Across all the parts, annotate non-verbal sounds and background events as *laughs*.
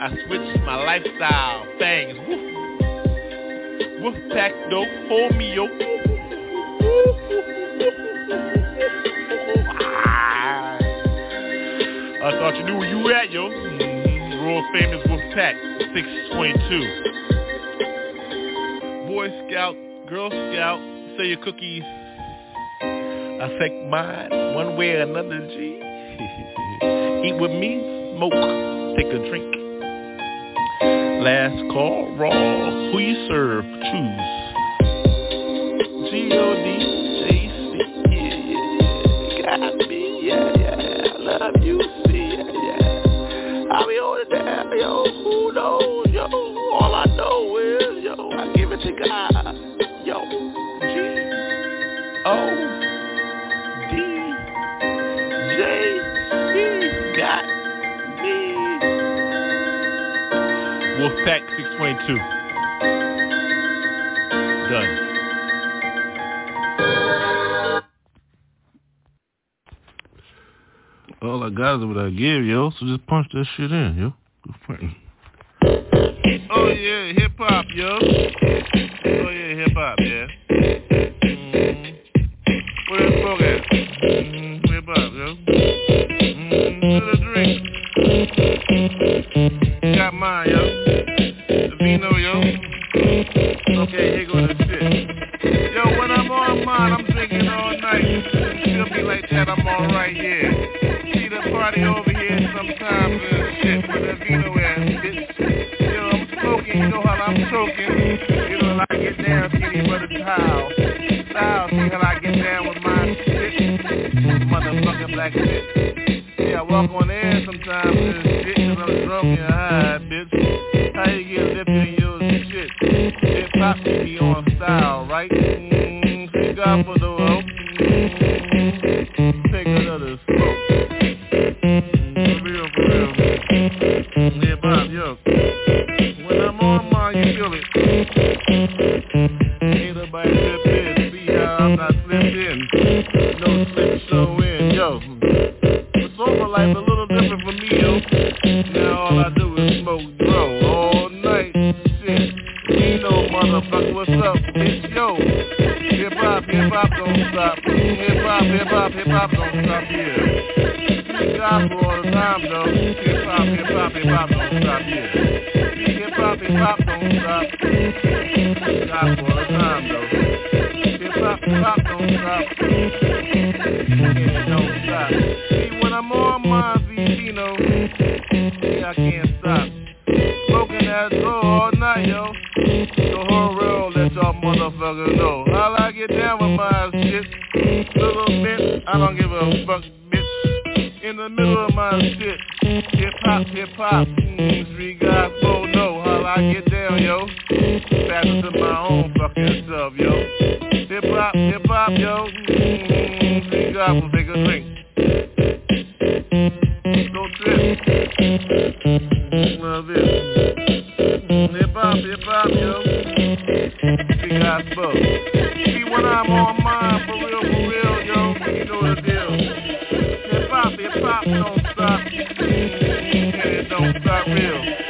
I switched my lifestyle. Things. Woof. Woof pack dope. Hold me yo. I thought you knew where you at, yo. Mm-hmm. World famous Wolf Pack, 622. Boy Scout, Girl Scout, say your cookies affect mine one way or another, G. *laughs* Eat with me, smoke, take a drink. Last call, raw. Who you serve, choose. G-O-D, J-C, yeah. Got me, yeah, yeah. I love you, yeah, yeah. I'll be holding down, yo. 622. Done. All I got is what I give, yo. So just punch that shit in, yo. Oh yeah, hip hop, yo. I get down with my. Motherfucking black. Yeah, walk on air sometimes I'm drunk and high, bitch. How you get in your shit? Hip hop be on style, right? Mm, speak real.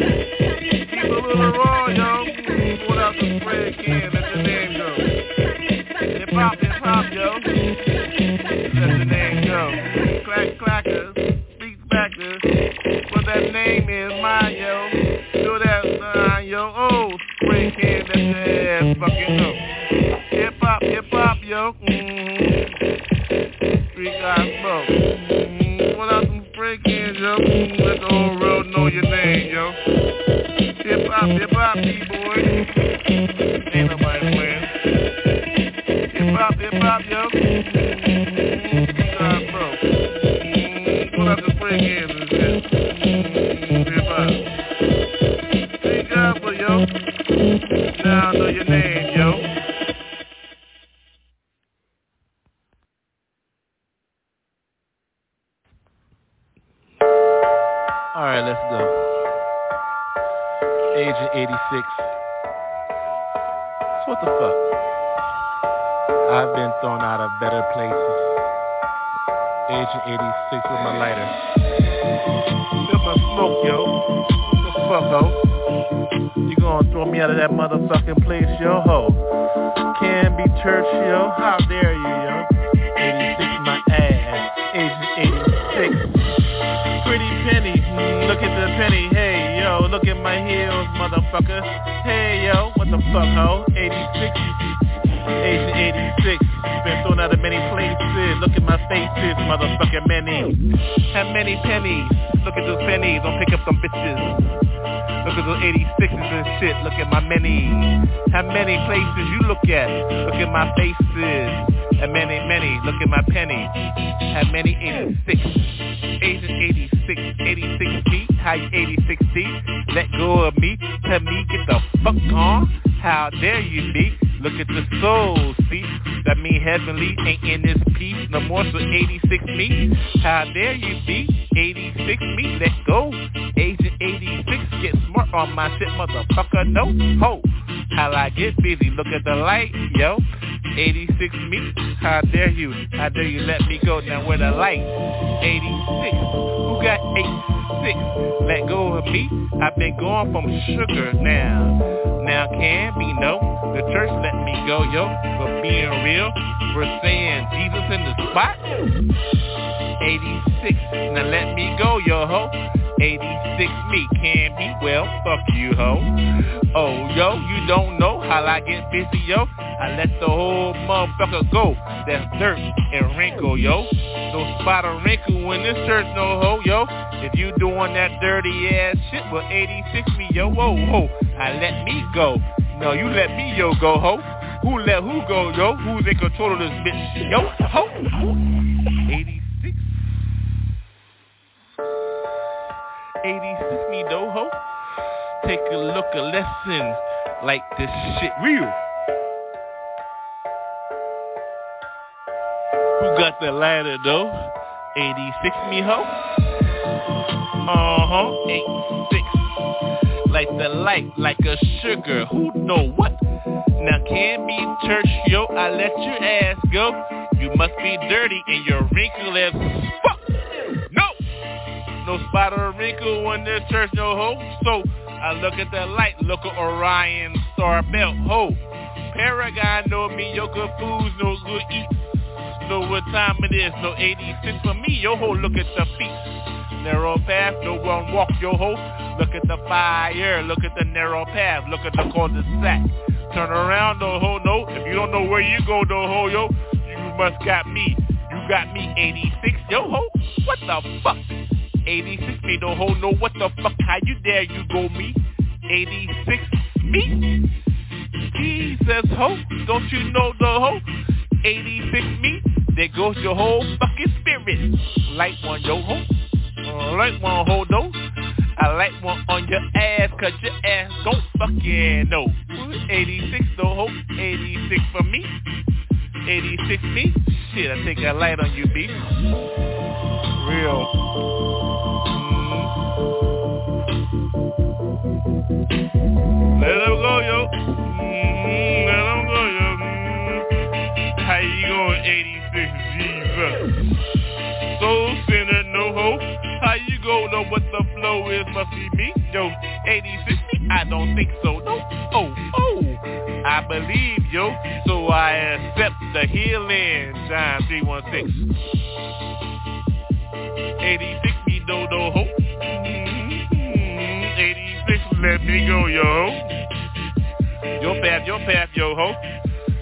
At penny. How many 86? Agent 86, 86 B. How you 86 D? Let go of me. Tell me get the fuck on. How dare you be? Look at the soul, see? That mean heavenly ain't in this piece no more. So 86 me. How dare you be? 86 me. Let go. Agent 86 get smart on my shit, motherfucker. No ho. How I get busy? Look at the light, yo. 86 me. How dare you? How dare you let me go now where the light? 86. Who got 86? Let go of me. I've been going from sugar now. Now can be no. The church let me go, yo. For being real, we're saying Jesus in the spot. 86. Now let me go, yo ho. 86 me can't be well, fuck you ho. Oh yo, you don't know how I get busy yo. I let the whole motherfucker go. That's dirt and wrinkle yo. No spot or wrinkle in this church no ho yo. If you doing that dirty ass shit, well 86 me yo whoa ho. I let me go. No, you let me yo go ho. Who let who go yo? Who's in control of this bitch yo ho? 86 me though ho. Take a look, a lesson like this shit real. Who got the ladder though? 86 me ho. Uh-huh, 86. Like the light, like a sugar, who know what? Now can't be church, yo, I let your ass go. You must be dirty and your wrinkle as! No spot or wrinkle in this church, no hope. So I look at the light, look at Orion Star Belt, ho. Paragon no me, yo, good foods, no good eats. Know what time it is, no 86 for me, yo ho, look at the feet. Narrow path, no one walk, yo ho. Look at the fire, look at the narrow path, look at the cul-de-sac. Turn around, no ho, no. If you don't know where you go, no ho, yo, you must got me. You got me 86, yo ho. What the fuck? 86 me, no ho, no. What the fuck? How you dare you go me? 86 me? ass hoe. Don't you know the hoe? 86 me, there goes your whole fucking spirit. Light one, yo ho. Uh, light one, ho, though. I like one on your ass, cause your ass don't fucking know. 86 though, ho. 86 for me. 86 me. Shit, I think I light on you, B. Real. Let him go, yo. Mm, let him go, yo. Mm. How you going, 86 Jesus? Soul sinner, no hope. How you go, know what the flow is? Must be me, yo. 86 I don't think so, no. Oh, oh. I believe, yo. So I accept the healing. John 316. 86 me, do, do, ho. Mm-hmm. 86, let me go, yo. Your path, your path, yo, ho.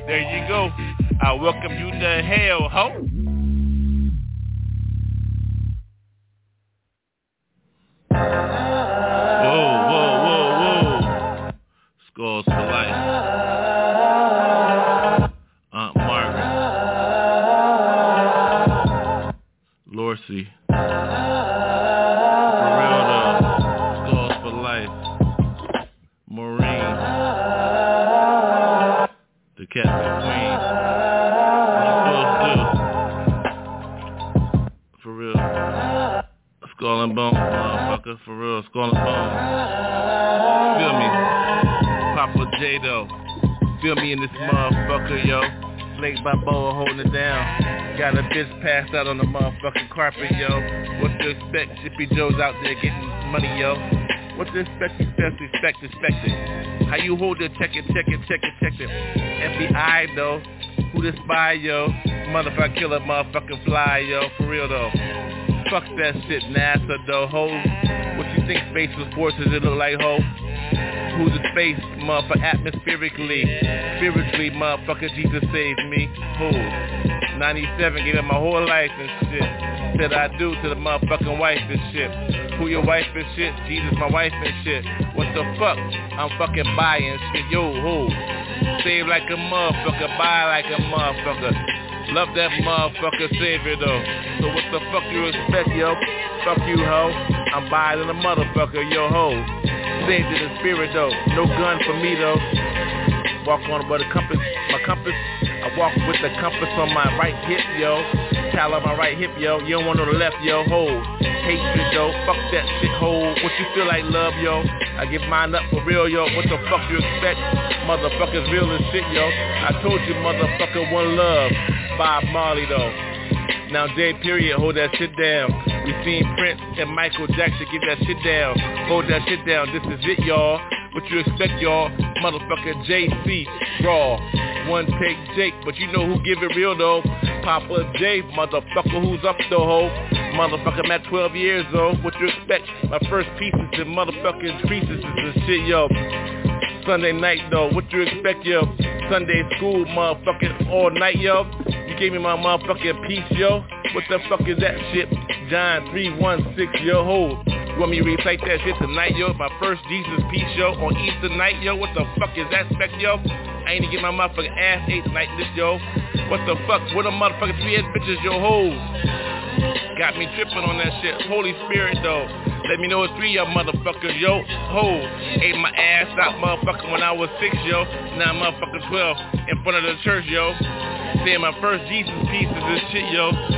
There you go. I welcome you to hell, ho. Whoa, whoa, whoa, whoa. Skulls for life. Aunt Margaret. Lorcy. The Captain Queen. For real. Skull and bone, motherfucker, for real, skull and bone. Feel me? Papa J though. Feel me in this motherfucker, yo. Blake Balboa holding it down. Got a bitch passed out on the motherfucking carpet, yo. What to expect? Chippy Joe's out there getting money, yo. What to expect? Expect, expect, expect it. How you hold it? Check it, check it, check it, check it. FBI though. Who this spy, yo? Motherfucker killer, motherfucking fly, yo. For real though. Fuck that shit, NASA, though, ho. What you think space was forces it look like, ho? Who's the space, motherfucker, atmospherically? Spiritually, motherfucker, Jesus saved me. Who? 97, gave up my whole life and shit. Said I do to the motherfucking wife and shit. Who your wife and shit? Jesus, my wife and shit. What the fuck? I'm fucking buying shit. Yo, who? Save like a motherfucker, buy like a motherfucker. Love that motherfucker Save savior though. So what the fuck you expect, yo? Fuck you, ho. I'm buying a motherfucker, yo, ho. Save in the spirit though. No gun for me though. Walk on with a compass, my compass. I walk with the compass on my right hip, yo. On my right hip, yo. You don't want no left, yo. Ho. Hatred, yo. Fuck that shit, ho. What you feel like, love, yo? I give mine up for real, yo. What the fuck you expect? Motherfuckers real as shit, yo. I told you, motherfucker, one love. Bob Marley, though. Now, J period, hold that shit down. We seen Prince and Michael Jackson get that shit down. Hold that shit down. This is it, y'all. What you expect, y'all? Motherfucker JC, raw. One take Jake, but you know who give it real, though. Papa J, motherfucker, who's up the hoe? Motherfucker, I'm at 12 years, old. What you expect? My first pieces and motherfucking creases and shit, yo. Sunday night, though. What you expect, yo? Sunday school, motherfucking all night, yo. You gave me my motherfucking piece, yo. What the fuck is that shit? John 316, yo, hold. Want me to recite that shit tonight, yo? My first Jesus piece, yo, on Easter night, yo. What the fuck is that spec, yo? I ain't to get my motherfucking ass ate tonight, this, yo. What the fuck? What a motherfucking three-head bitches, yo, hoes. Got me tripping on that shit. Holy Spirit, though. Let me know it's three y'all motherfuckers, yo. Ho. Ate my ass out, motherfucker, when I was six, yo. Now I'm motherfucking 12 in front of the church, yo. Saying my first Jesus pieces and shit, yo.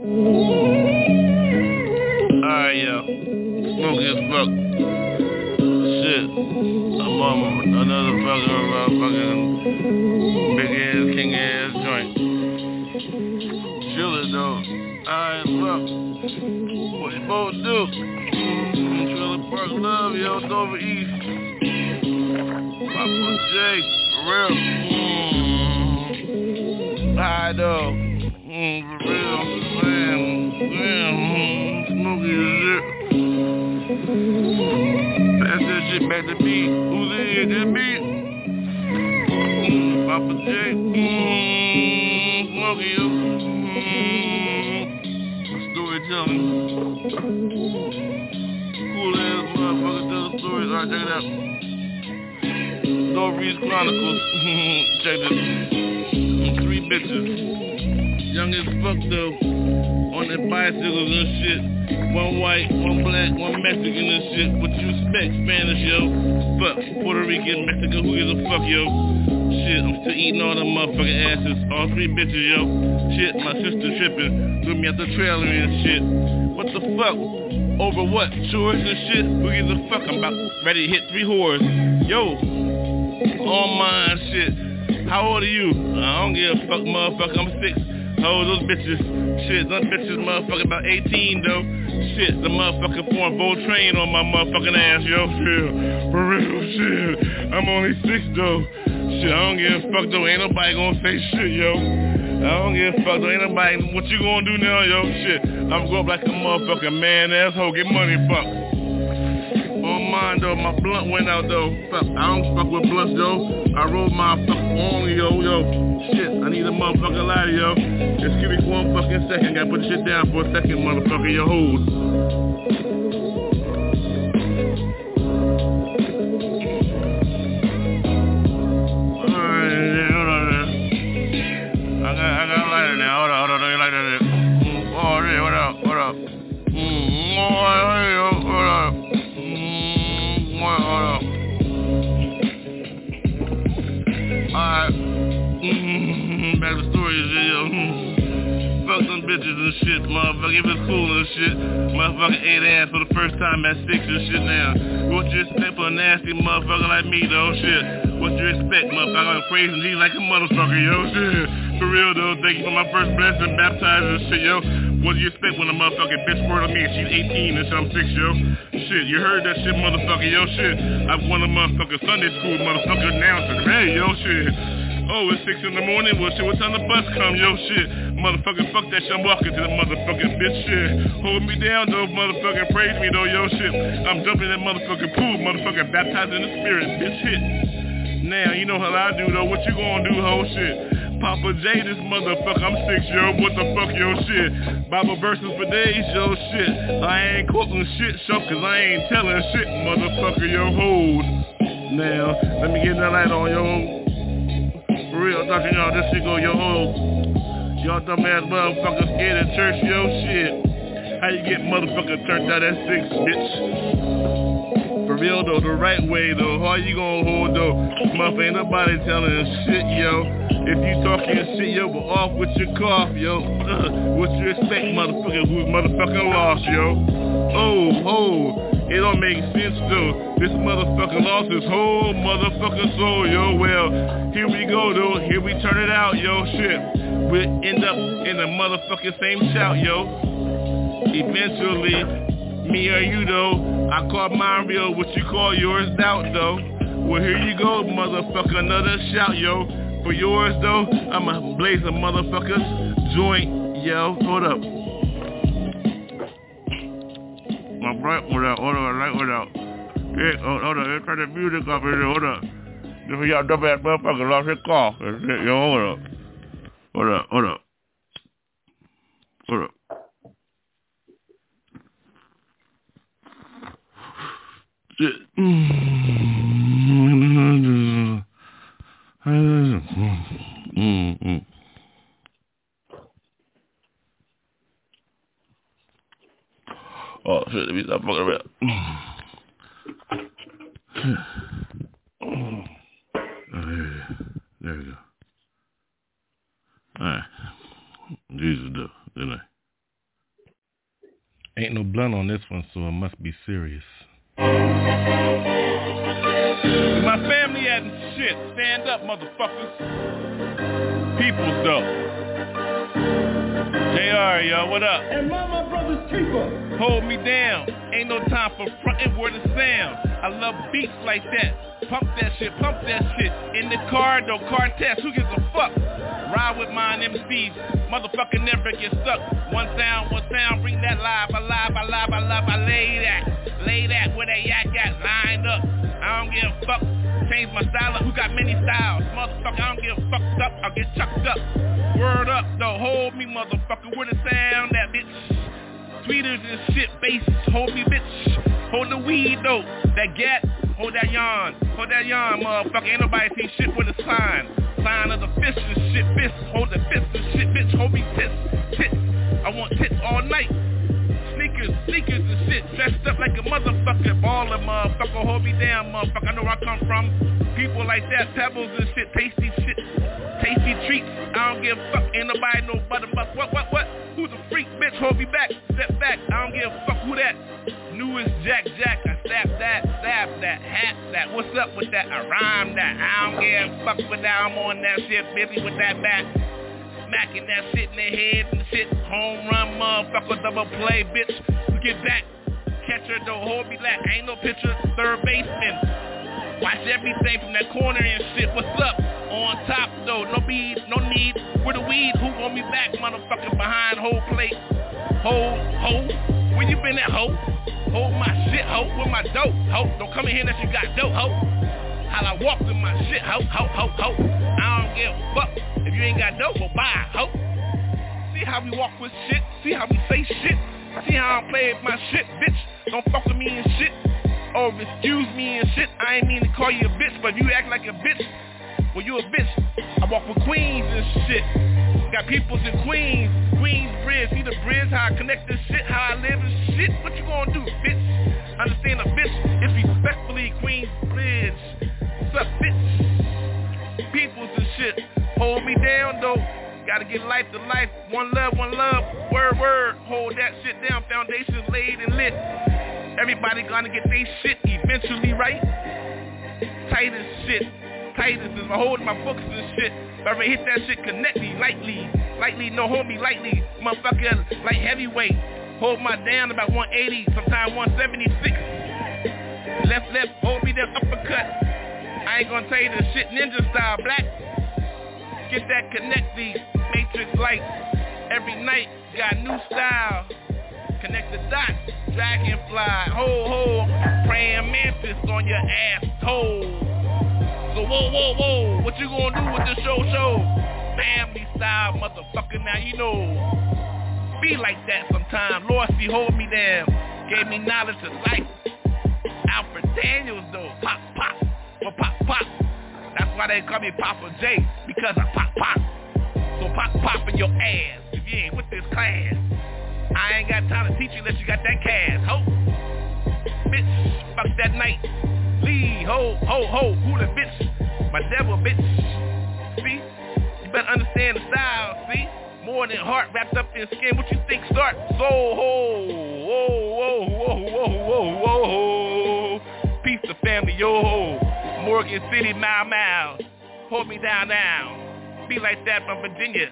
Alright, yo. Smoky as fuck. Shit. I'm on another fucking, uh, fucking big ass, king ass joint. Chill it though. Alright, fuck. What you both do? Trailer Park Love, yo, it's over east. Papa J, for real. Mm. Hi, though. Mm, for real. Smoky. Pass that shit back to me. Who's in me. Mm, Papa. Cool ass tell stories. Alright, check it out. Chronicles. *laughs* check this. Three bitches. Young as fuck though. On their bicycles and shit. One white, one black, one Mexican and shit. What you expect? Spanish, yo. Fuck. Puerto Rican, Mexican, who gives a fuck, yo? Shit, I'm still eating all them motherfucking asses. All three bitches, yo. Shit, my sister tripping. Threw me at the trailer and shit. What the fuck? Over what? Chores and shit? Who gives a fuck? I'm about ready to hit three whores. Yo. On mine shit. How old are you? I don't give a fuck, motherfucker. I'm six. Oh, those bitches. Shit, them bitches motherfucking about 18 though. Shit, the motherfucker pouring full train on my motherfucking ass, yo. Shit. For real, shit. I'm only six though. Shit, I don't give a fuck though. Ain't nobody gonna say shit, yo. I don't give a fuck though. Ain't nobody. What you gonna do now, yo? Shit. I'm going up like a motherfucking man asshole. Get money, fuck. On mine though, my blunt went out though. I don't fuck with blunts though. I rolled my fuck on yo, yo. Shit, I need a motherfucker lighter, yo. Excuse me for one fucking second. Gotta put the shit down for a second, motherfucker. Your hold. Bitches and shit, motherfucker. It was cool and shit. Motherfucker ate ass for the first time at six and shit now. What you expect for a nasty motherfucker like me, though, shit? What you expect, motherfucker? I'm praising G like a motherfucker, yo, shit. For real, though, thank you for my first blessing, baptized and shit, yo. What do you expect when a motherfucking bitch word on me and she's 18 and shit, I'm six, yo? Shit, you heard that shit, motherfucker, yo, shit. I've won a motherfucking Sunday school, motherfucker, announcer. Hey, yo, shit. Oh, it's six in the morning. Well, shit, what time the bus come? Yo, shit. Motherfucking fuck that shit. I'm walking to the motherfucking bitch shit. Hold me down, though, motherfucking praise me, though, yo, shit. I'm jumping in that motherfucking pool, motherfucking baptized in the spirit, bitch shit. Now, you know how I do, though. What you gonna do, ho, shit? Papa J, this motherfucker, I'm six, yo. What the fuck, yo, shit? Bible verses for days, yo, shit. I ain't quoting shit, show, cause I ain't telling shit, motherfucker, yo, hold. Now, let me get that light on, yo. For real, Dr. Y'all, this shit go, yo, hold. Y'all dumbass motherfuckers scared of church, yo, shit. How you get motherfucker turned out at six, bitch? For real though, the right way though. How you gonna hold though? Motherfucker, ain't nobody telling shit, yo. If you talking shit, yo, but off with your cough, yo. Uh, what you expect, motherfucker, who's motherfucking lost, yo? Oh, oh. It don't make sense though. This motherfucker lost his whole motherfucking soul, yo. Well, here we go though. Here we turn it out, yo. Shit. We end up in the motherfucking same shout, yo. Eventually, me or you though, I call mine real, what you call yours doubt though. Well here you go, motherfucker, another shout, yo. For yours though, blaze a motherfucker's joint, yo. Hold up. My bright hold up, hold up, light hold up. Yeah, hold, hold up, let's turn the music up here, hold up. Y'all dumb ass motherfucker lost his cough. Yo, hold up. Hold up, hold up. Hold up. Mm-hmm. Oh shit, let me stop fucking around. there we go. Alright. Jesus though, didn't I? Ain't no blunt on this one, so it must be serious. My family had shit. Stand up, motherfuckers. Peoples though. JR, yo, what up? And mama brother's keeper. Hold me down. Ain't no time for frontin' word of sound. I love beats like that. Pump that shit, pump that shit. In the car, no car test. Who gives a fuck? Ride with mine MCs. Motherfucker never get stuck. One sound, one sound. Bring that live, alive, alive, alive. I live, I lay that. Lay that where that yak got lined up. I don't give a fuck. Change my style up. Who got many styles? Motherfucker, I don't give a fucked up. I'll get chucked up. Word up, though. Hold me, motherfucker. Where the sound that bitch? Tweeters and shit, bass. Hold me, bitch. Hold the weed, though. That gat. Hold that yarn. Hold that yarn, motherfucker. Ain't nobody see shit with a sign. Sign of the fist and shit, fist. Hold the fist and shit, bitch. Hold me tits. Tits. I want tits all night. Sneakers, sneakers and shit. Dressed up like a motherfucker. Baller, motherfucker. Hold me down, motherfucker. I know where I come from. People like that. Pebbles and shit. Tasty shit. Tasty treats. I don't give a fuck. Ain't nobody no butterbuck. What, what, what? Who's a freak, bitch? Hold me back. Step back. I don't give a fuck who that. Newest Jack Jack. I stab that, stab that, hat that. What's up with that? I rhyme that. I don't give a fuck with that. I'm on that shit. Busy with that bat. Smacking that shit in the head and shit. Home run, motherfucker. Double play, bitch. Get back. Catcher, don't hold me back. Ain't no pitcher, Third baseman. Watch everything from that corner and shit. What's up? On top though, no bead, no need. With the weed, who want me back, motherfucker? Behind whole plate. Ho, ho. Where you been at, ho? Hold my shit, ho. With my dope, ho. Don't come in here unless you got dope, ho. How I walk with my shit, ho, ho, ho, ho. I don't give a fuck. If you ain't got dope, well bye, ho. See how we walk with shit? See how we say shit? See how I play with my shit, bitch? Don't fuck with me and shit. Oh, excuse me and shit. I ain't mean to call you a bitch, but you act like a bitch, well, you a bitch. I walk with queens and shit. Got peoples in Queens, Queens Bridge. See the bridge, how I connect this shit, how I live and shit. What you gonna do, bitch? Understand get life to life. One love, one love. Word, word. Hold that shit down. Foundations laid and lit. Everybody gonna get they shit eventually right. Tight as shit. Tight as is holding my books and shit. If I hit that shit, connect me lightly. Lightly, no, hold me lightly. Motherfucker, like heavyweight. Hold my down about 180, sometimes 176. Left, left, hold me that uppercut. I ain't gonna tell you the shit ninja style, black. Get that connect the matrix light. Every night, got new style. Connect the dots, dragonfly, ho ho, praying mantis on your ass toe. So whoa, whoa, whoa, what you gonna do with the show show? Family style, motherfucker, now you know. Be like that sometime. Lorsy, hold me down. Gave me knowledge of life. Alfred Daniels, though. Pop, pop. Well, pop, pop. That's why they call me Papa J. Because I pop, pop. So pop, pop in your ass if you ain't with this class. I ain't got time to teach you unless you got that cash. Ho. Bitch, fuck that night. Lee, ho, ho, ho, who the bitch? My devil, bitch. See? You better understand the style, see? More than heart wrapped up in skin. What you think start? Soul, ho, whoa, whoa, whoa, whoa, whoa, whoa. Peace to family, yo. Morgan City, mile, mile. Hold me down, down. Be like that from Virginia.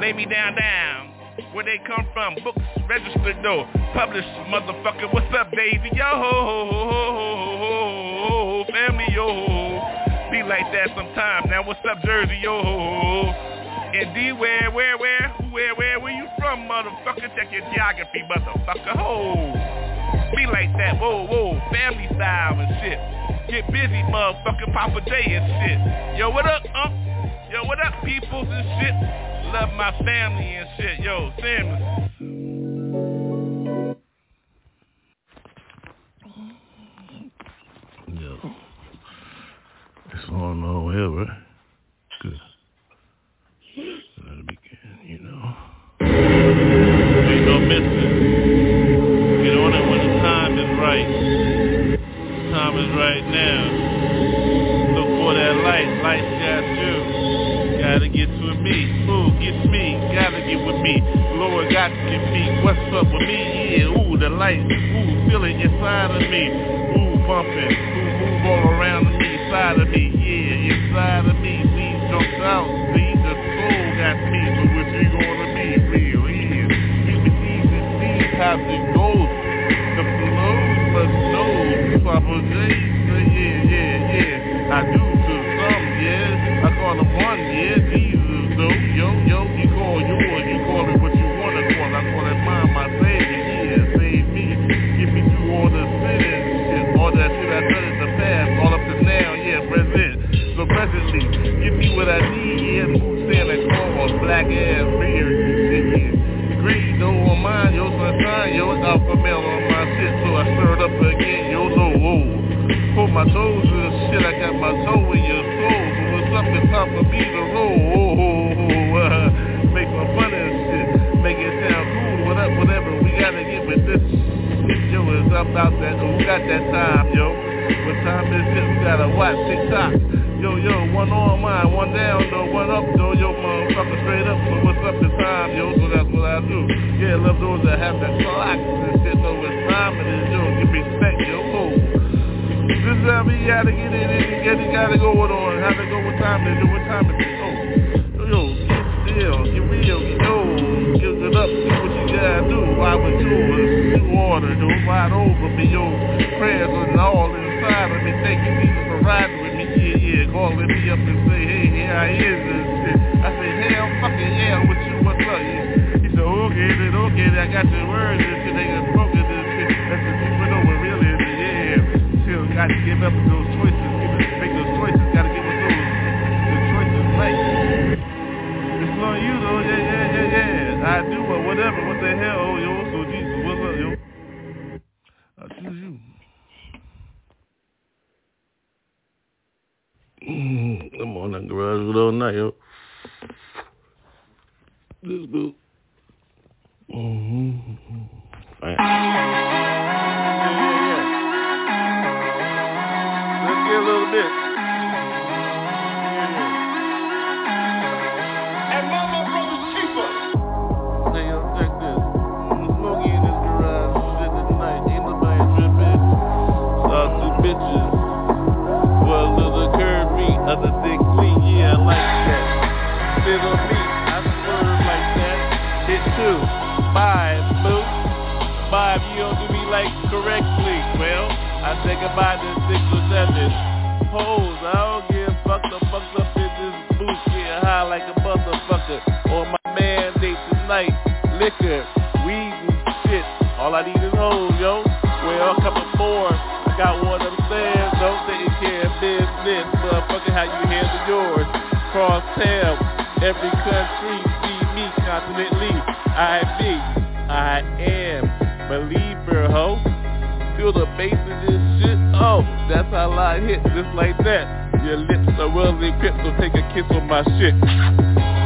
Lay me down, down. Where they come from, books registered though, published, motherfucker. What's up, baby? Yo, family, yo. Be like that sometime. Now, what's up, Jersey, yo? Indeed, where, where, where, where, where, where you from, motherfucker? Check your geography, motherfucker. Ho, be like that. Whoa, whoa, family style and shit. Get busy, motherfucker. Papa J and shit. Yo, what up, um? Peoples and shit? Love my family and shit. Yo, family. Watch TikTok. Yo, yo, one on mine, one down, though, one up, though, yo, motherfucker, straight up. So what's up this time, yo? So that's what I do. Yeah, love those that have that clock and shit. So it's time it is, yo. Give me respect, yo. Oh. This is how we gotta get it in, get it, gotta go with on. How to go, what time is it, what time is it? Oh, yo, get still, get real, yo, give it up, see what you gotta do. Why would you, new order, yo, wide over me, yo, prayers and all inside of me. Thank you, riding with me, yeah, yeah, calling me up and say, hey, here I is and shit. I say, hell, fucking yeah, with you, what's up? Yeah. He said, okay, then, okay, then I got your words and shit, they got spoken and shit. That's the secret over, really, is it, yeah. Still got to give up those choices, make those choices, gotta give us those, the choices right. It's on you though, yeah, yeah, yeah, yeah. I do, but whatever, what the hell, yo, so I'm on that garage with all night, yo. This dude. Mm-hmm. Fine. Yeah, yeah. Let's get a little bit. And Mama Brothers Keeper. Say, yo, check this. I'm in this garage shit tonight. Ain't nobody tripping. Saw two bitches. Well, little curve me, other clean. Yeah, I like that. On me, I swerve like that. Hit two. Bye, boo. If you don't do me like correctly. Well, I say goodbye to six or seven. Hoes, I don't give fucked up, fucked up in this booth. Getting high like a motherfucker. On my mandate tonight. Liquor, weed and shit. All I need is hoes, yo. Well, a couple more. I got one upstairs, though, taking care of business. Motherfucker, how you handle yours? Cross tail. Every country see me continentally. I be, I am believer, ho. Feel the bass in this shit. Oh, that's how I hit, just like that. Your lips are well equipped, so take a kiss on my shit.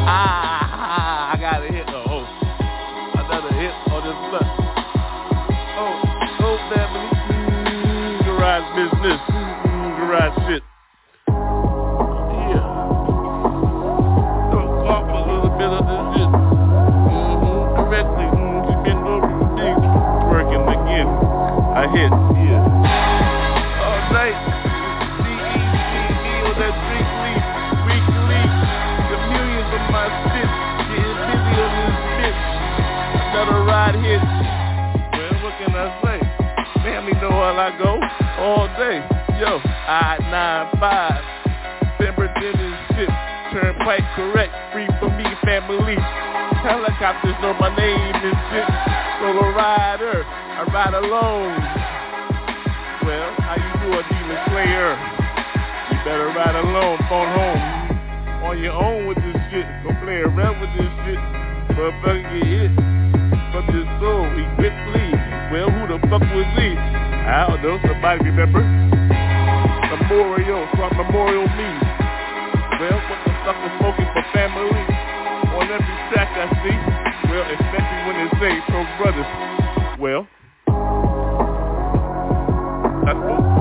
Ah, I got a hit. Oh, another hit on this slut. Oh, oh, family. Mm, garage business. Mm, garage shit. I. Yeah. All night. On that millions of my. Getting busy on this bitch. Another ride hit. What can I say? Family know I go all day. Yo, I-95. Pemberton and shit. Turnpike correct. Free for me, family. Helicopters know my name and shit. Solo rider. I ride alone. Well, how you do a demon slayer? You better ride alone, phone home. On your own with this shit. Don't play around with this shit. Motherfucker get hit from your soul. Equip please. Well, who the fuck was he? I don't know. Somebody remember? Memorial, so memorial me. Well, what the fuck is smoking for family? On every track I see. Well, especially when they say pro brothers. Well, that's what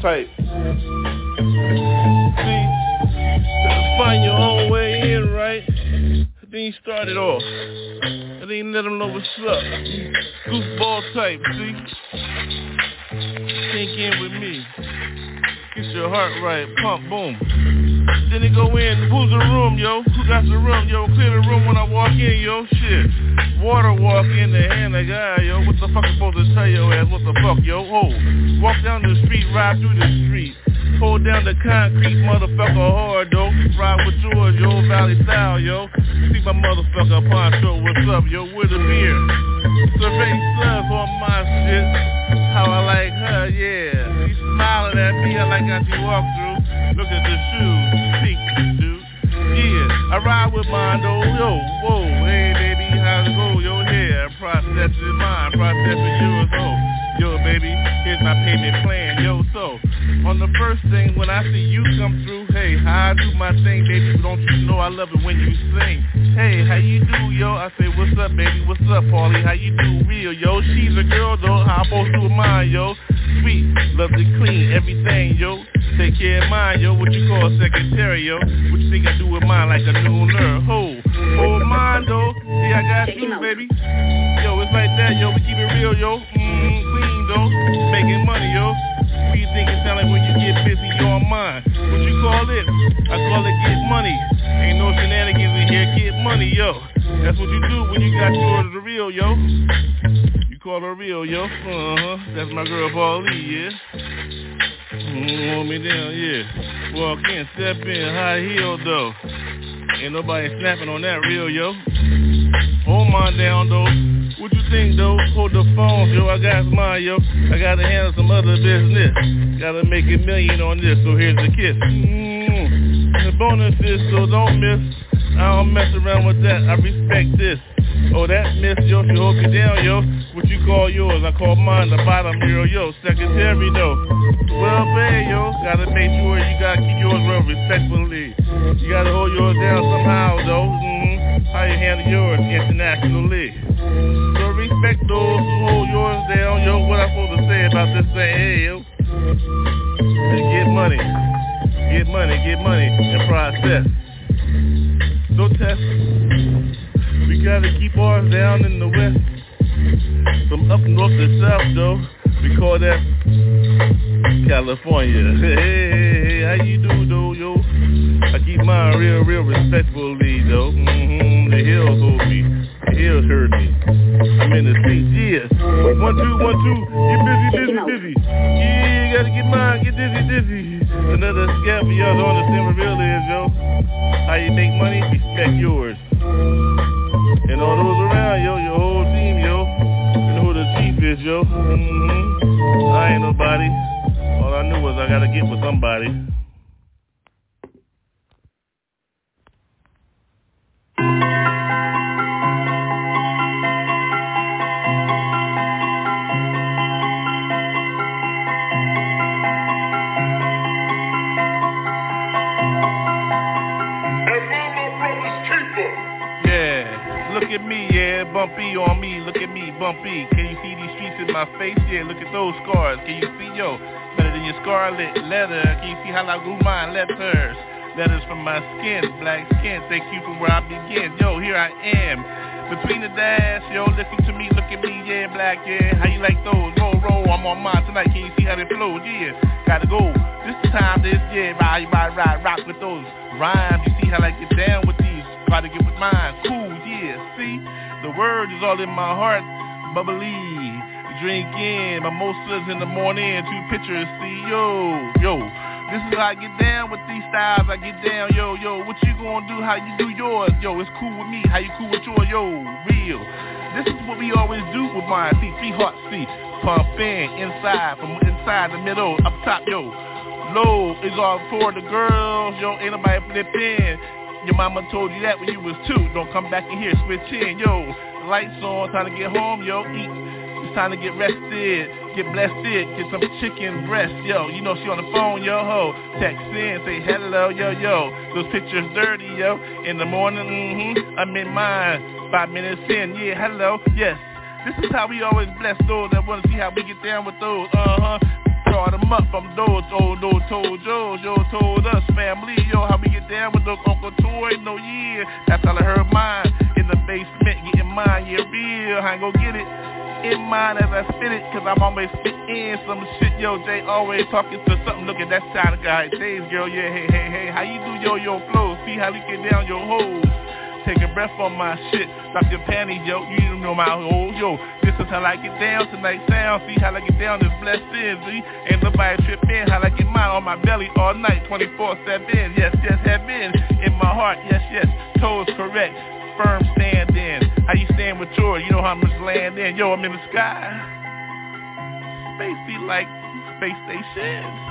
type. Ride through the streets. Hold down the concrete, motherfucker hard, though. Ride with yours, yo, Valley style, yo. See my motherfucker Poncho, what's up, yo, with a beer. Survey subs on my shit. How I like her, yeah. She smiling at me, I like how she walk through. Look at the shoes, see, dude. Yeah, I ride with Mondo, yo, whoa, hey, baby how's it go? Yo, here, process is mine, process is yours, oh. Baby, here's my payment plan, yo, so. On the first thing, when I see you come through, hey, how I do my thing, baby, don't you know I love it when you sing? Hey, how you do, yo? I say, what's up, baby, what's up, Paulie? How you do, real, yo? She's a girl, though, how supposed to mine, yo? Sweet, love to clean, everything, yo. Take care of mine, yo, what you call a secretary, yo? What you think I do with mine like a nooner? Ho, hold mine, though. See, I got you, baby. Yo, it's like that, yo. We keep it real, yo. Mmm, clean, though. Making money, yo. What you think it sound like when you get busy, you're on mine? What you call it? I call it get money. Ain't no shenanigans in here, get money, yo. That's what you do when you got yours the real, yo. You call her real, yo. Uh-huh. That's my girl Paulie, yeah. Mm, hold me down, yeah. Walk in, step in, high heel though. Ain't nobody snapping on that real, yo. Hold mine down, though. What you think, though? Hold the phone, yo. I got mine, yo. I gotta handle some other business. Gotta make a million on this, so here's the kiss. Mm. The bonus is, so don't miss. I don't mess around with that. I respect this. Oh, that miss, yo, she hold me down, yo. What you call yours? I call mine the bottom girl, yo. Secretary, though. Well, pay, yo. Gotta make sure you gotta keep yours real respectfully. You gotta hold yours down somehow, though. Mm-hmm. How you handle yours internationally. So respect those who hold yours down, yo. What I'm supposed to say about this thing, hey, yo. get money. Get money, get money, and process. No test. We gotta keep ours down in the west. From up north to south though, we call that California. *laughs* Hey, hey, hey, how you do though, yo? I keep mine real, real respectfully though. Mm-hmm, the hills hold me. The hills hurt me. I'm in the seat, yeah. One, two, one, two. Get busy, busy, busy. Yeah, you gotta get mine, get dizzy, dizzy. Another scab for y'all don't understand what real is, yo. How you make money? Respect yours. And all those around, yo, your whole team, yo. You know who the chief is, yo. Mm-hmm. I ain't nobody. All I knew was I gotta get with somebody. Bumpy. On me, look at me, bumpy. Can you see these streets in my face? Yeah, look at those scars. Can you see, yo, better than your scarlet letter? Can you see how I grew mine letters? Letters from my skin, black skin. Thank you for where I begin. Yo, here I am. Between the dash, yo, listen to me, look at me, yeah, black, yeah. How you like those? Roll, roll, I'm on mine tonight. Can you see how they flow? Yeah, gotta go. This time, this, yeah, ride, ride, ride, rock with those rhymes. You see how I get down with these? Try to get with mine. Cool, yeah, see? The word is all in my heart, bubbly. Drink in, mimosas in the morning, two pictures, see, yo, yo. This is how I get down with these styles, I get down, yo, yo. What you gonna do, how you do yours, yo. It's cool with me, how you cool with yours, yo, real. This is what we always do with mine, see, three hearts, see. Pump in, inside, from inside the middle, up top, yo. Low is all for the girls, yo, ain't nobody flip in. Your mama told you that when you was two. Don't come back in here, switch in, yo. Lights on, time to get home, yo. Eat. It's time to get rested, get blessed, get some chicken breast, yo. You know she on the phone, yo ho. Text in, say hello, yo yo. Those pictures dirty, yo. In the morning, mm-hmm. I'm in mine. Five minutes in, yeah, hello, yes. This is how we always bless those that want to see how we get down with those, uh-huh brought them up from those old those told Joe, Joe told us family, yo, how we get down with those Uncle Toy, no yeah, that's how I heard mine. In the basement, getting mine, yeah, real, I ain't gonna get it in mine as I spit it, cause I'm always spitting some shit, yo, Jay always talking to something, look at that of guy, days, girl, yeah, hey, hey, hey, how you do yo, yo, flow, see how we get down your hoes, take a breath on my shit, drop your panties, yo, you know my hole, yo, this is how I get down tonight sound, see how I get down this blessed in, see, ain't nobody trip in, how I get mine on my belly all night, 24-7, yes, yes, have been, in my heart, yes, yes, toes correct, firm stand in, how you stand with yours, you know how much land in, yo, I'm in the sky, space be like space station,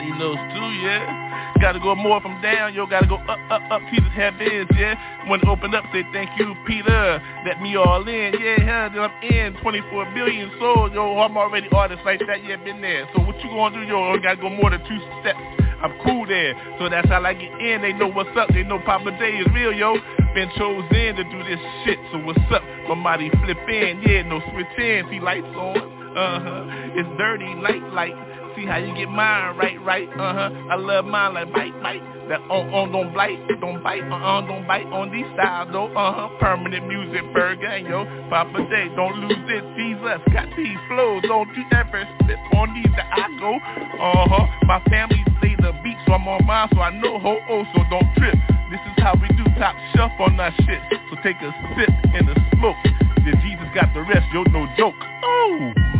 See those too, yeah. Gotta go more from down, yo, gotta go up, up, up, Peter's heavens, yeah. When it opened up, say thank you, Peter. Let me all in, yeah, Hell, then I'm in. 24 billion souls, yo, I'm already artist like that, yeah, been there. So what you gonna do, yo, gotta go more than two steps. I'm cool there, so that's how I get in. They know what's up, they know Papa Day is real, yo. Been chosen to do this shit, so what's up? My body flip in, yeah, no switch in. See lights on, uh-huh. It's dirty, light, light see how you get mine right, right, uh-huh. I love mine like bite, bite. That on, on, don't bite, don't bite, uh-uh, don't bite on these styles though, uh-huh. Permanent Muzik, burger, yo. Papa Day, don't lose it, Jesus. Got these flows, don't you ever slip on these that I go, uh-huh. My family play the beat, so I'm on mine, so I know ho-oh, so don't trip. This is how we do top shelf on that shit. So take a sip in the smoke. Then Jesus got the rest, yo, no joke. Oh!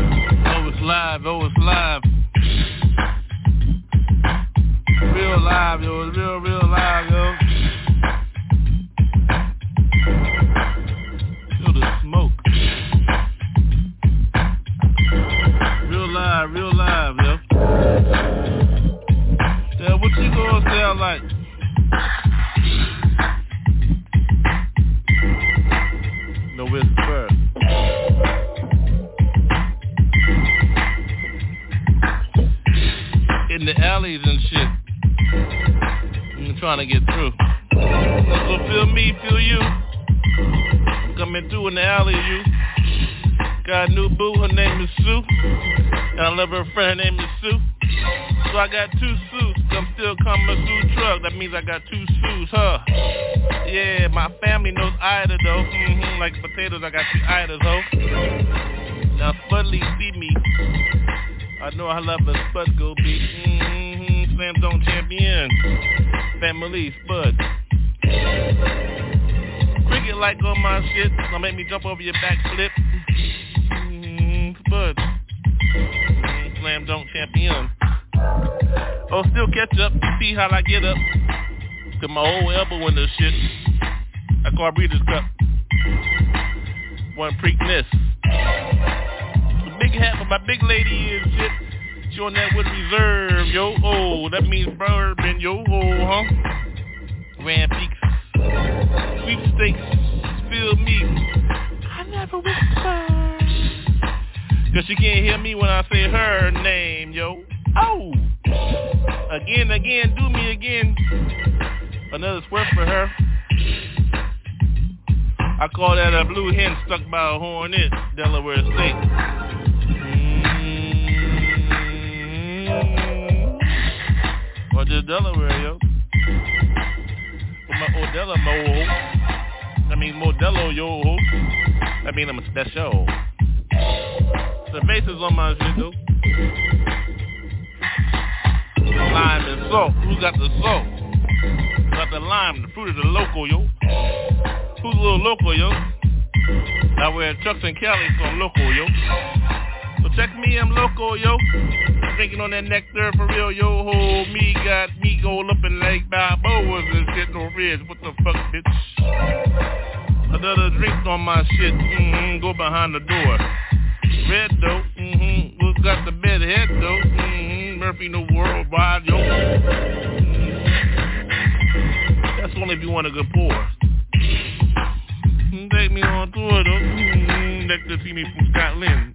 Oh, it's live. Oh, it's live. Real live, yo. Real, real live, yo. Trying to get through. So feel me, feel you. Coming through in the alley, you. Got a new boo, her name is Sue. And I love her friend, her name is Sue. So I got two suits. I'm still coming through truck. That means I got two suits, huh? Yeah, my family knows Ida though. Mm-hmm, like potatoes, I got two Idas, ho. Now Spudley see me. I know I love a Spud go beat. Mm-hmm, Slam Dunk champion. Family Spud. Cricket like on my shit. Don't make me jump over your backflip. Mm-hmm, Spud. Mm, Slam Dunk champion. Oh, still catch up. See how I get up. Cause my whole elbow in this shit. I call Breeders' Cup. One Preakness. The big hat for my big lady is shit. She on that with reserve, yo. Oh, that means bourbon, yo. Oh, huh? Grand Peaks. Sweepstakes. Feel me. I never whisper. Cause she can't hear me when I say her name, yo. Oh. again, again, do me again. Another swerve for her. I call that a blue hen stuck by a hornet, Delaware State. Mm-hmm. Delaware, yo. With my Odella mo I mean Modelo, yo. I mean I'm a special. The bases on my shit, though. Lime and salt. Who got the salt? Got the lime, the fruit of the local, yo. Who's a little local, yo? I wear Chucks and Cali, so I'm local, yo. Check me, I'm local, yo. Drinking on that nectar for real, yo. Ho, me got me go up in Lake Balboa and shit no ridge. What the fuck, bitch? Another drink on my shit. Mm-hmm. Go behind the door. Red though. Mm-hmm. Who's got the bed head though? Mm-hmm. Murphy the worldwide, yo. That's only if you want a good pour. Take me on tour though. Mm-hmm. To see me from Scotland.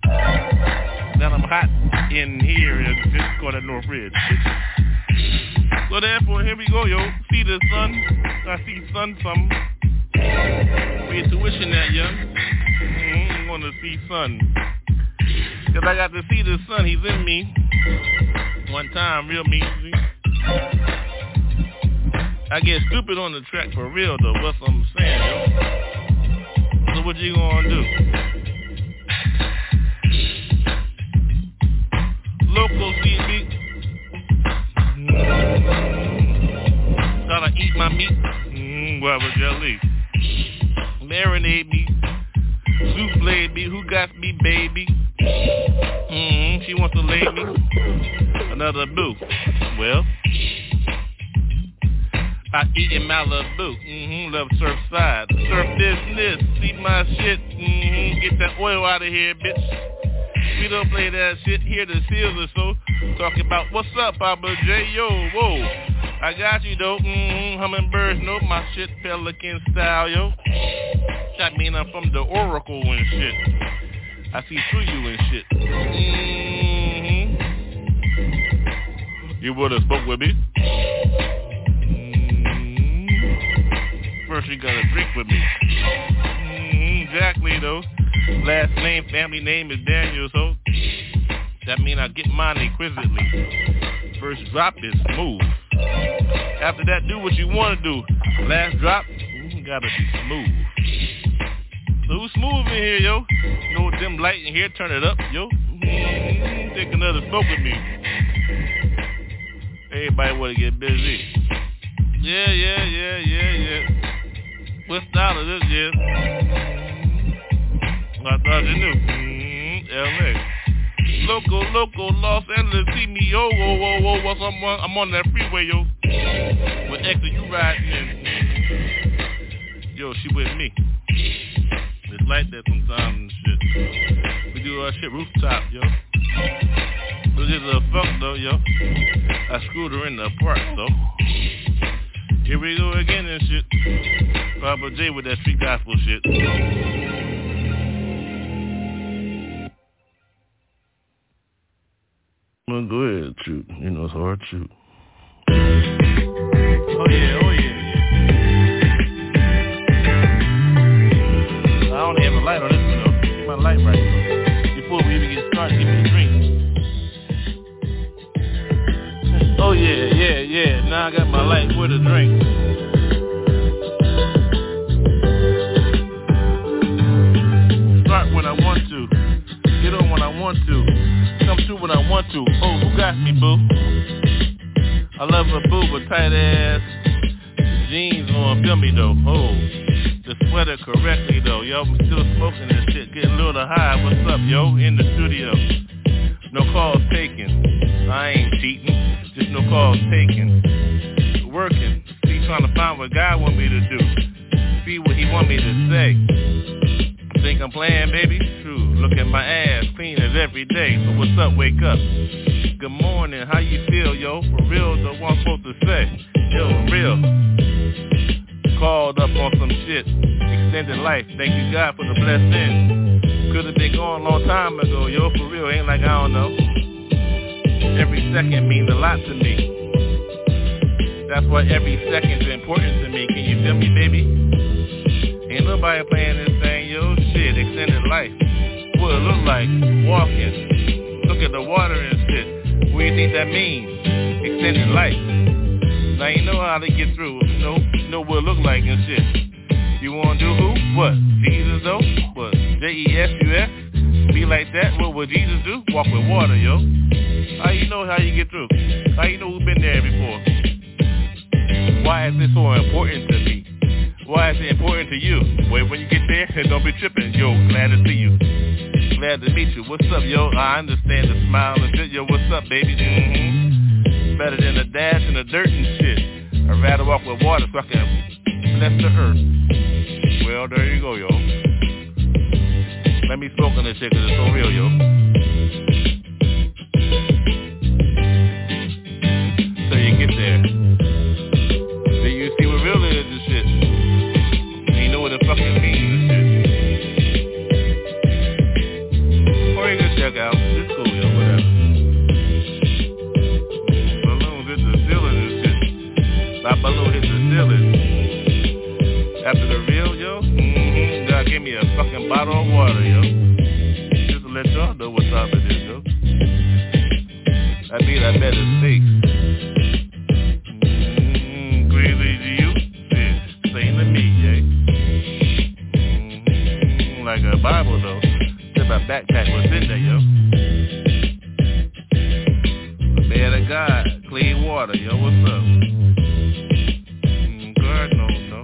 Now I'm hot in here in this corner Northridge. So therefore, here we go, yo. See the sun. I see sun some. We intuition that, young. Mm-hmm. Want to see sun. Cause I got to see the sun. He's in me. One time, real me. I get stupid on the track for real though. What's I'm saying, yo? So what you gonna do? Local CB. Mm, gotta eat my meat. Mm, guava jelly. Marinate me. Souffle me. Who got me, baby? Mm, she wants to lay me. Another boo. Well, I eat in Malibu. Mm-hmm. Love surf side. Surf business. See my shit. Mm-hmm. Get that oil out of here, bitch. We don't play that shit here to seal or so. Talking about what's up, Papa J. Yo, whoa. I got you though. Mm-hmm. Hummingbirds know my shit. Pelican style, yo. That mean I'm from the Oracle and shit. I see through you and shit. Mm-hmm. You would've spoke with me. Mm-hmm. First you gotta drink with me. Mm-hmm. Exactly though. Last name, family name is Daniels, so that mean I get mine inquisitively. First drop is smooth. After that, do what you want to do. Last drop, you gotta be smooth. So who's smooth in here, yo? No dim light in here, turn it up, yo. Mm-hmm. Take another smoke with me. Everybody wanna get busy. Yeah, yeah, yeah, yeah, yeah. What style is this, yeah? I thought you knew. Mm-hmm. L.A. Local, local, Los Angeles, see me, yo, whoa, whoa, whoa, what's up? I'm on that freeway, yo. With X, you riding in. Yo, she with me. It's like that sometimes and shit. We do our shit rooftop, yo. Look at the fuck though, yo. I screwed her in the park though. Here we go again and shit. Papa J with that street gospel shit. Well, go ahead, shoot. You know it's hard shoot. Oh yeah, oh yeah. I don't have a light on this one though. Get my light right. Before we even get started, give me a drink. Oh yeah, yeah, yeah. Now I got my light with a drink. I want to. Oh, who got me, boo? I love a boo with tight ass jeans on. Me though. Oh, the sweater correctly though. Yo, I'm still smoking this shit. Getting a little high. What's up, yo? In the studio. No calls taken. I ain't cheating. Just no calls taken. Working. See, trying to find what God want me to do. See what he want me to say. I'm playing, baby? True. Look at my ass, clean as every day. So what's up? Wake up. Good morning. How you feel, yo? For real, though, what I'm supposed to say? Yo, for real. Called up on some shit. Extended life. Thank you, God, for the blessing. Could have been gone a long time ago, yo. For real, ain't like I don't know. Every second means a lot to me. That's why every second's important to me. Can you feel me, baby? Ain't nobody playing this thing. Shit, extended life. What it look like? Walking. Look at the water and shit. What do you think that means? Extended life. Now you know how to get through. You know, you know what it look like and shit. You wanna do who? What? Jesus though? What? J-E-S-U-S? Be like that? What would Jesus do? Walk with water, yo. How you know how you get through? How you know who's been there before? Why is this so important to me? Why is it important to you? Wait, when you get there, and don't be tripping. Yo, glad to see you. Glad to meet you. What's up, yo? I understand the smile and shit. Yo, what's up, baby? Mm-hmm. Better than the dash and the dirt and shit. I'd rather walk with water so I can bless the earth. Well, there you go, yo. Let me smoke on this shit because it's so real, yo. So you get there. Check out. It's cool, yo, whatever. Balloons hit the ceiling and shit. My balloon hit the ceiling. After the real, yo, mm-hmm, God give me a fucking bottle of water, yo. Just to let y'all know what time it is, yo. That means I better speak. Mm, crazy to you? Same to me, yeah. Mm, like a Bible, though. My backpack was in there, yo. The man of God, clean water, yo, what's up? Mm, Cardinal, no.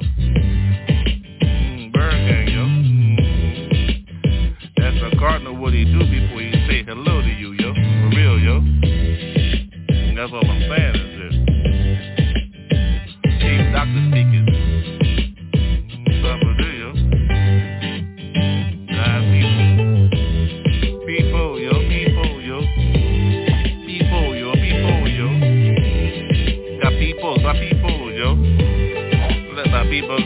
Mm, Burger, yo. Mm. That's a cardinal what he do before he say hello to you, yo. For real, yo. And that's all I'm saying is this. Chief Doctor speaking. Let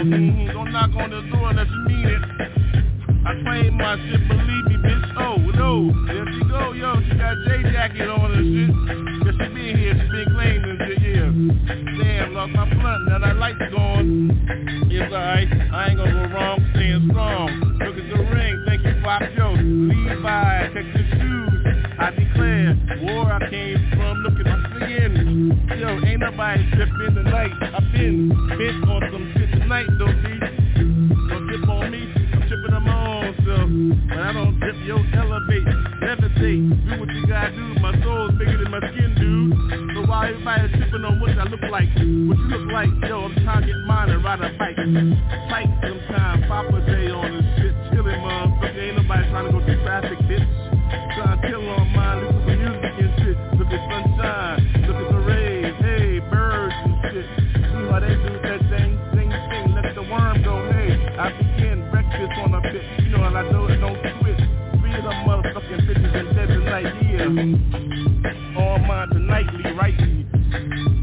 Mm-hmm. Don't knock on the door unless you mean it. I claim my shit, believe me, bitch. Oh, no. There she go, yo. She got J jacket on and shit. Cause she been here, she been claiming shit, yeah. Damn, lost my blunt. Now that light's gone. It's alright. I ain't gonna go wrong, staying strong. Look at the ring. Thank you, Pop Joe. Levi, your shoes. I declare. War I came from, look at my skin. Yo, ain't nobody tripping tonight. I been bent on tonight, though, B. Don't trip on me, I'm tripping on my own self. But I don't trip, yo, elevate, levitate. Do what you gotta do, my soul's bigger than my skin, dude. So while everybody's tripping on what I look like, what you look like, yo, I'm trying to get mine and ride a bike. Tight sometime, Papa Day on All mine nightly, right?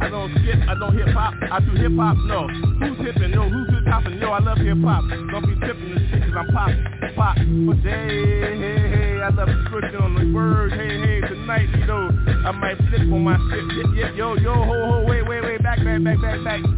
I don't skip, I don't hip hop, I do hip hop, no. Who's hippin', yo, who's hip hoppin', yo, I love hip hop. Don't be tipping this shit cause I'm pop, pop. But hey, hey, hey, I love scripting on the words, hey, hey, tonight, you know, I might flip on my shit, yeah, yeah, yo, yo, ho, ho, wait, wait, wait, back, back, back, back, back.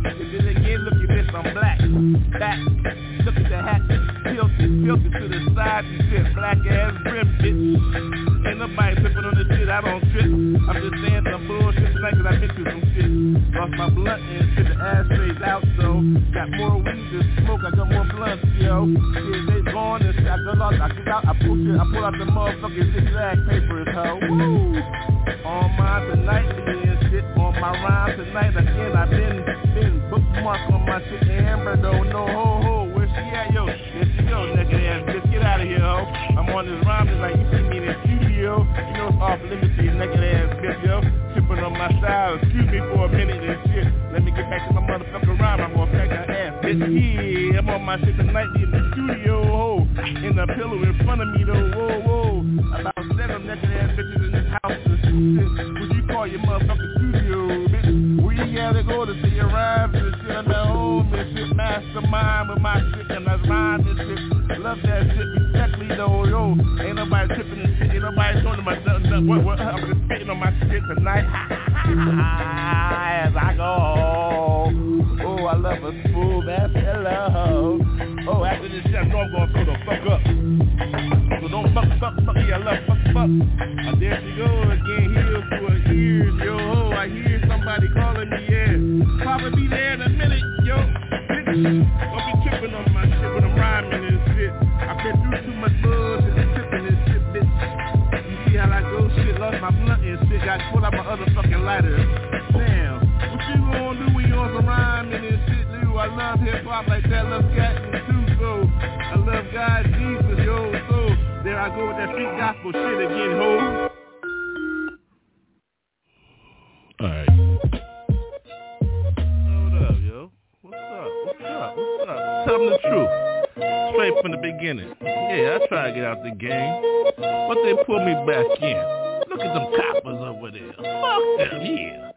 I'm just saying some bullshit tonight cause I been through some shit. Lost my blunt and shit, the ashtrays out, so got more weed to smoke, I got more blunts, yo. Yeah, they gone and shit, I go out, I get out, I pull shit, I pull out the motherfucking zigzag papers, ho. Woo! On my tonight, and shit, on my rhyme tonight, again, I been, been bookmark on my shit, Amber don't know, ho, ho, where she at, yo? There she go, naked ass bitch, get out of here, ho. I'm on this rhyme tonight, you see me in the studio, you know it's off limits to you naked ass bitch, yo. Tripping on my style, excuse me for a minute and shit. Let me get back to my motherfucking rhyme, I'm gonna pack her ass, bitch. Yeah, I'm on my shit tonight in the studio, ho. In the pillow in front of me, though, whoa, whoa. About seven naked ass bitches in this house. Would you call your motherfucking studio, bitch? You gotta go to say your rhymes and shit? I'm at home and shit, mastermind with my shit and I rhyme and shit. Love that shit, respectfully though, yo. Ain't nobody tripping and shit, what, what, I'm just spitting on my shit tonight. *laughs* As I go, oh, I love a smooth ass hello. Oh, after this shit, I know I'm gonna throw the fuck up. So don't fuck, fuck, fuck, yeah, I love fuck, fuck. Uh, there she go again, heels to her ears, yo, ho, I hear somebody calling me, yeah. Probably be there in a minute, yo. Bitch, love like that, love Gatton too, so I love God, Jesus, yo, so there I go with that street gospel shit again, ho. Alright. Hold up, yo. What's up? What's up? What's up? Tell them the truth. Straight from the beginning. Yeah, I tried to get out the game, but they pulled me back in. Look at them coppers over there. Fuck them, yeah.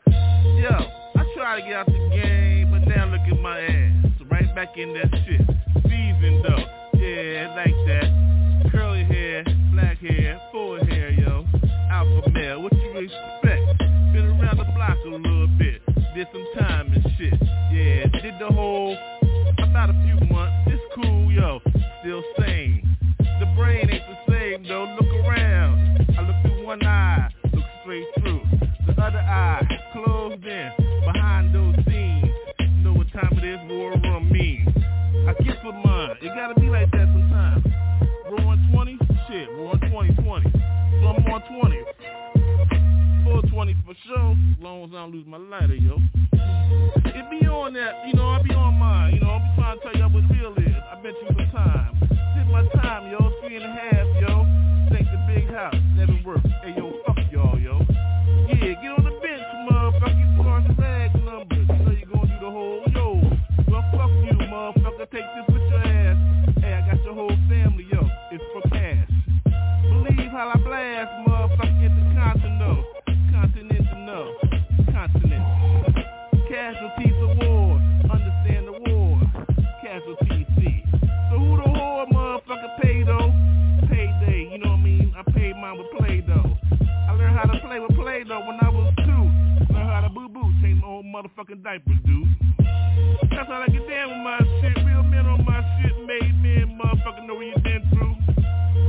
Yo, I tried to get out the game, but now look at my ass. Back in that shit. Seasoned though. Yeah, like that. Curly hair, black hair, full hair, yo. Alpha male, what you expect? Been around the block a little bit. Did some time and shit. Yeah, did the whole about a few months. It's cool, yo. Still sane. The brain ain't the same though. Look around. I look through one eye, look straight through. The other eye time it is, war room means. I get for mine. It gotta be like that sometimes. On 20? Shit, on 20, 20. So I'm on 20. 420 for sure, as long as I don't lose my lighter, yo. It be on that, you know, I be on mine, you know, I'm trying to tell y'all what real is. I bet you some time. Did my time, yo, three and a half, yo. Think the big house, never worked. Hey, yo, motherfucking diapers, dude. That's all I get down with my shit. Real men on my shit, made men, motherfucking know what you been through.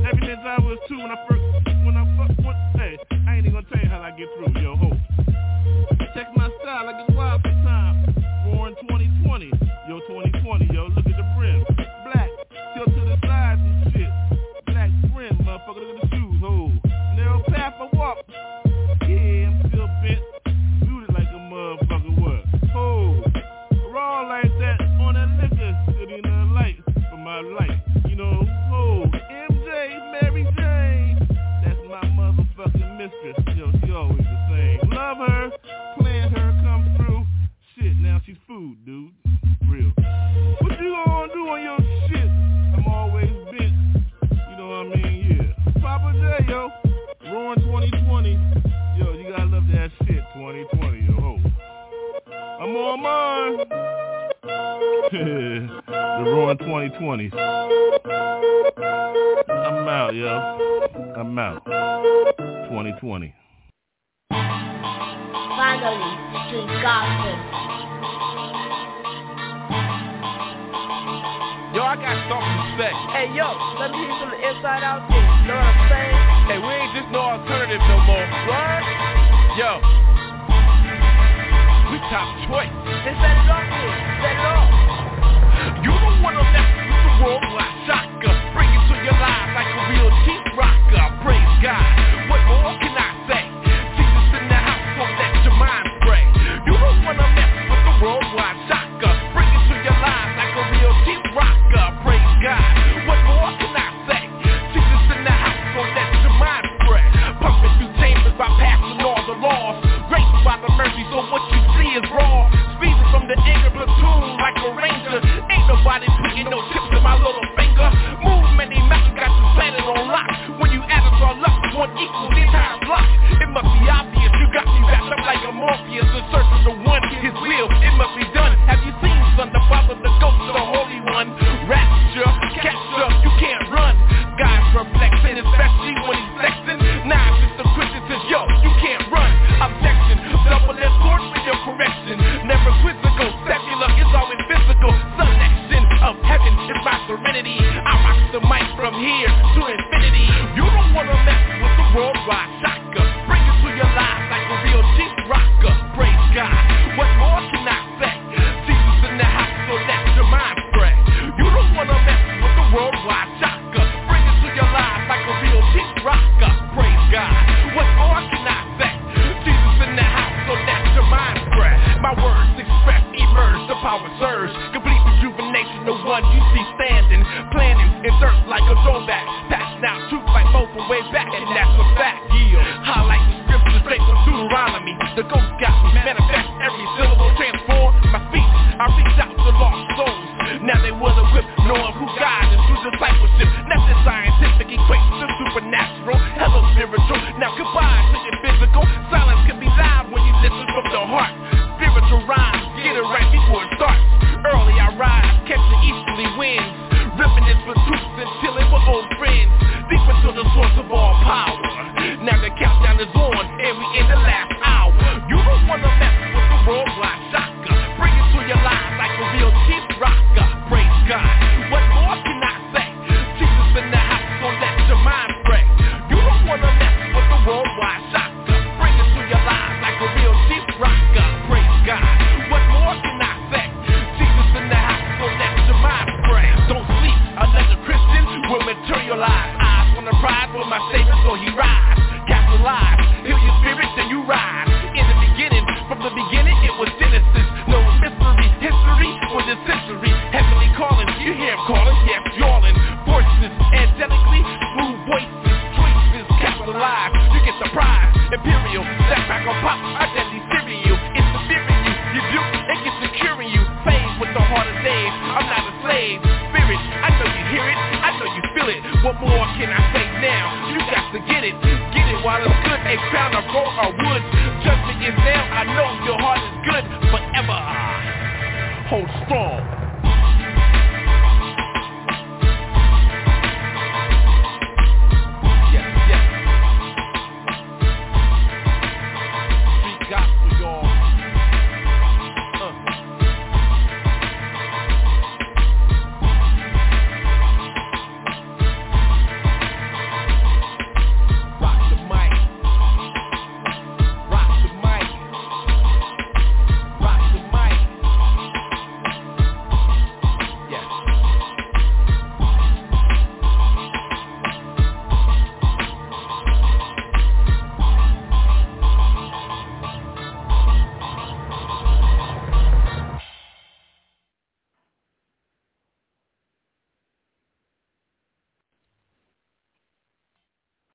Ever since I was two, when I first, when I fuck, what, hey, I ain't even gonna tell you how I get through, yo, ho. on mine. *laughs* the ruin 2020s. I'm out, yo. I'm out. 2020. Finally, street gospel. Yo, I got some respect. Hey, yo, let me hear from the inside out too. You Know what I'm saying? Hey, we ain't just no alternative no more. What? Yo, your top choice. It's that darkness, that love. You the one on that with the worldwide shocker. Bring it to your life like a real cheap rocker. Praise God. What more can